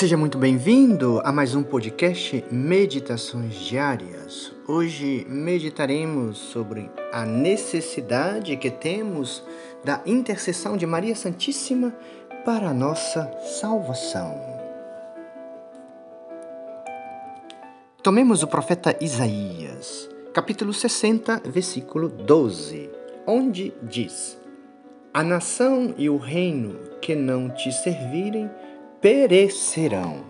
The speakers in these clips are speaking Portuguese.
Seja muito bem-vindo a mais um podcast Meditações Diárias. Hoje meditaremos sobre a necessidade que temos da intercessão de Maria Santíssima para a nossa salvação. Tomemos o profeta Isaías, capítulo 60, versículo 12, onde diz: A nação e o reino que não te servirem perecerão.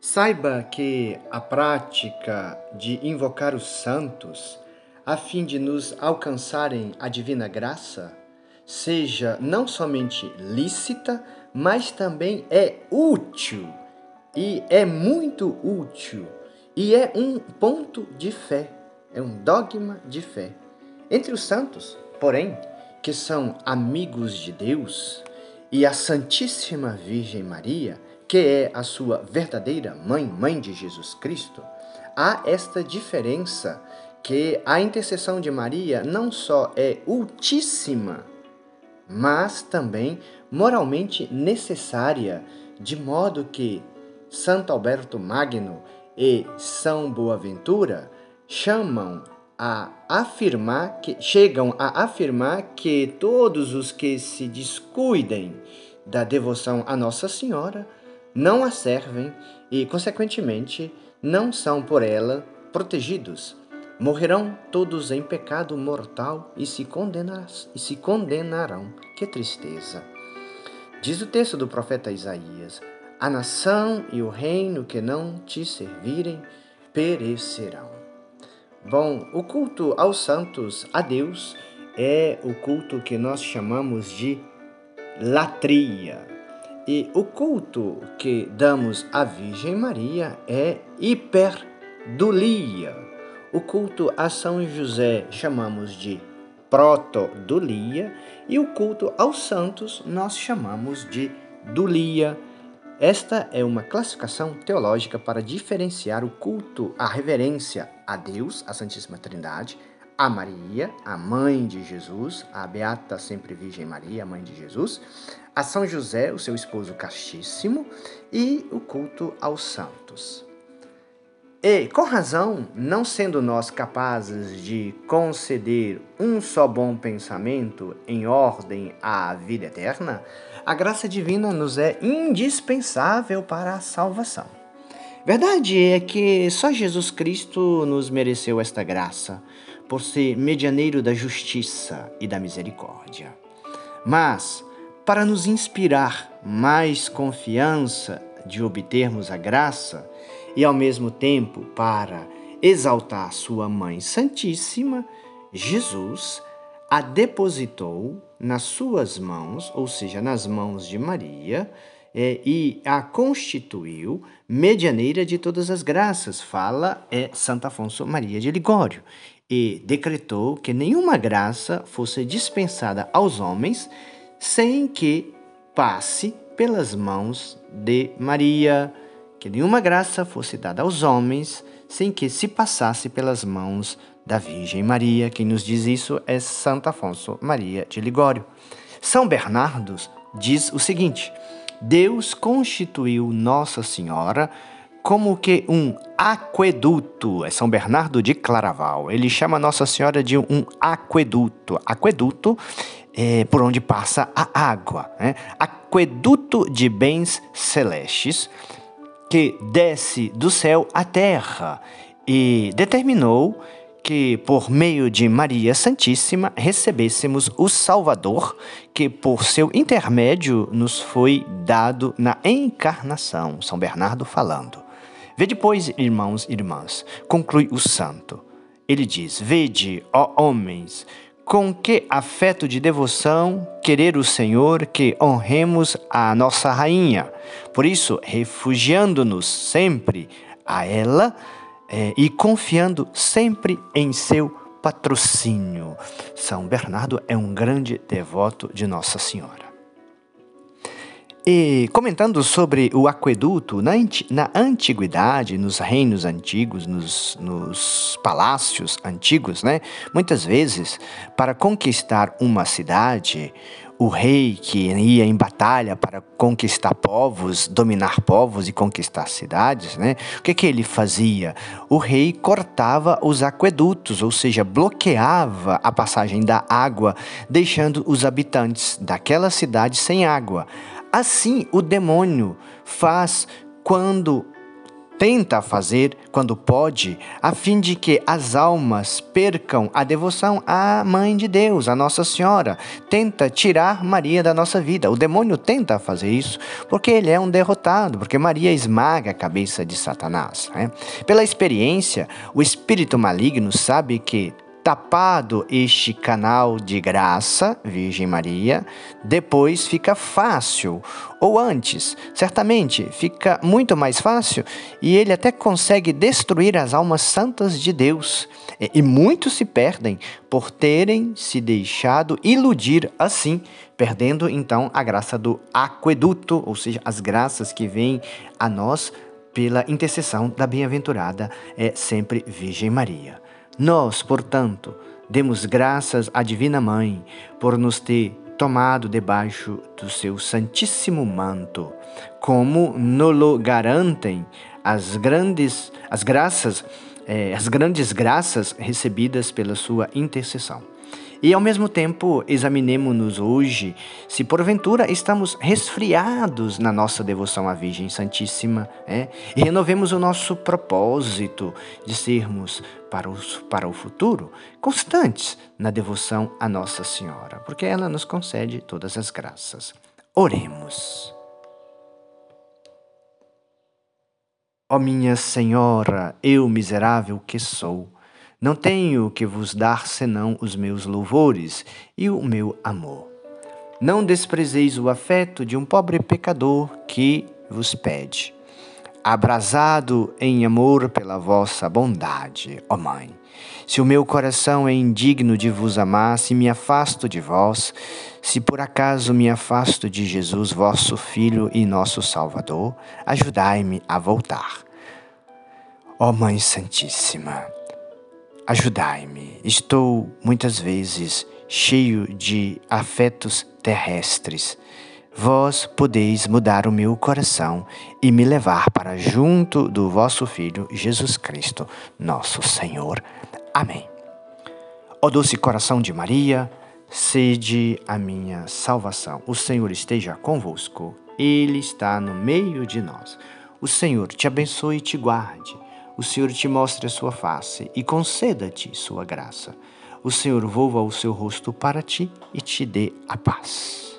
Saiba que a prática de invocar os santos, a fim de nos alcançarem a divina graça, seja não somente lícita, mas também é útil, e é muito útil, e é um ponto de fé, é um dogma de fé. Entre os santos, porém, que são amigos de Deus, e a Santíssima Virgem Maria, que é a sua verdadeira mãe, mãe de Jesus Cristo, há esta diferença que a intercessão de Maria não só é ultíssima, mas também moralmente necessária, de modo que Santo Alberto Magno e São Boaventura chamam a afirmar que chegam a afirmar que todos os que se descuidem da devoção a Nossa Senhora não a servem e consequentemente não são por ela protegidos. Morrerão todos em pecado mortal e se, e se condenarão. Que tristeza! Diz o texto do profeta Isaías: A nação e o reino que não te servirem perecerão. Bom, o culto aos santos, a Deus, é o culto que nós chamamos de latria. E o culto que damos à Virgem Maria é hiperdulia. O culto a São José chamamos de protodulia e o culto aos santos nós chamamos de dulia. Esta é uma classificação teológica para diferenciar o culto, a reverência a Deus, a Santíssima Trindade, a Maria, a mãe de Jesus, a Beata Sempre Virgem Maria, a mãe de Jesus, a São José, o seu esposo castíssimo, e o culto aos santos. E, com razão, não sendo nós capazes de conceder um só bom pensamento em ordem à vida eterna, a graça divina nos é indispensável para a salvação. Verdade é que só Jesus Cristo nos mereceu esta graça, por ser medianeiro da justiça e da misericórdia. Mas, para nos inspirar mais confiança de obtermos a graça, e ao mesmo tempo para exaltar sua Mãe Santíssima, Jesus a depositou nas suas mãos, ou seja, nas mãos de Maria, é, e a constituiu medianeira de todas as graças, fala é Santo Afonso Maria de Ligório, e decretou que nenhuma graça fosse dispensada aos homens sem que passe pelas mãos de Maria que nenhuma graça fosse dada aos homens sem que se passasse pelas mãos da Virgem Maria. Quem nos diz isso é Santo Afonso Maria de Ligório. São Bernardo diz o seguinte: Deus constituiu Nossa Senhora como que um aqueduto. É São Bernardo de Claraval. Ele chama Nossa Senhora de um aqueduto. Aqueduto é por onde passa a água. Né? Aqueduto de bens celestes que desce do céu à terra e determinou que por meio de Maria Santíssima recebêssemos o Salvador, que por seu intermédio nos foi dado na encarnação. São Bernardo falando. Vê depois, irmãos e irmãs, conclui o santo. Ele diz: Vede, ó homens, com que afeto de devoção querer o Senhor que honremos a nossa rainha. Por isso, refugiando-nos sempre a ela é, e confiando sempre em seu patrocínio. São Bernardo é um grande devoto de Nossa Senhora. E comentando sobre o aqueduto, na, na antiguidade, nos reinos antigos, nos, nos palácios antigos, né? muitas vezes, para conquistar uma cidade, o rei que ia em batalha para conquistar povos, dominar povos e conquistar cidades, né? O que, que ele fazia? O rei cortava os aquedutos, ou seja, bloqueava a passagem da água, deixando os habitantes daquela cidade sem água. Assim, o demônio faz quando tenta fazer quando pode, a fim de que as almas percam a devoção à Mãe de Deus, a Nossa Senhora. Tenta tirar Maria da nossa vida. O demônio tenta fazer isso porque ele é um derrotado, porque Maria esmaga a cabeça de Satanás. Né? Pela experiência, o espírito maligno sabe que tapado este canal de graça, Virgem Maria, depois fica fácil, ou antes, certamente fica muito mais fácil, e ele até consegue destruir as almas santas de Deus. E muitos se perdem por terem se deixado iludir assim, perdendo então a graça do aqueduto, ou seja, as graças que vêm a nós pela intercessão da bem-aventurada é sempre Virgem Maria. Nós, portanto, demos graças à Divina Mãe por nos ter tomado debaixo do seu santíssimo manto, como nolo garantem as grandes as graças, eh, as grandes graças recebidas pela sua intercessão. E ao mesmo tempo, examinemos-nos hoje se porventura estamos resfriados na nossa devoção à Virgem Santíssima é? e renovemos o nosso propósito de sermos para o, para o futuro constantes na devoção à Nossa Senhora, porque ela nos concede todas as graças. Oremos. Ó minha Senhora, eu miserável que sou, não tenho que vos dar senão os meus louvores e o meu amor. Não desprezeis o afeto de um pobre pecador que vos pede. Abrasado em amor pela vossa bondade, ó Mãe. Se o meu coração é indigno de vos amar, se me afasto de vós, se por acaso me afasto de Jesus, vosso Filho e nosso Salvador, ajudai-me a voltar. Ó Mãe Santíssima, Ajudai-me. Estou muitas vezes cheio de afetos terrestres. Vós podeis mudar o meu coração e me levar para junto do vosso Filho Jesus Cristo, nosso Senhor. Amém. Ó doce coração de Maria, sede a minha salvação. O Senhor esteja convosco, Ele está no meio de nós. O Senhor te abençoe e te guarde o Senhor te mostre a sua face e conceda-te sua graça. O Senhor volva o seu rosto para ti e te dê a paz.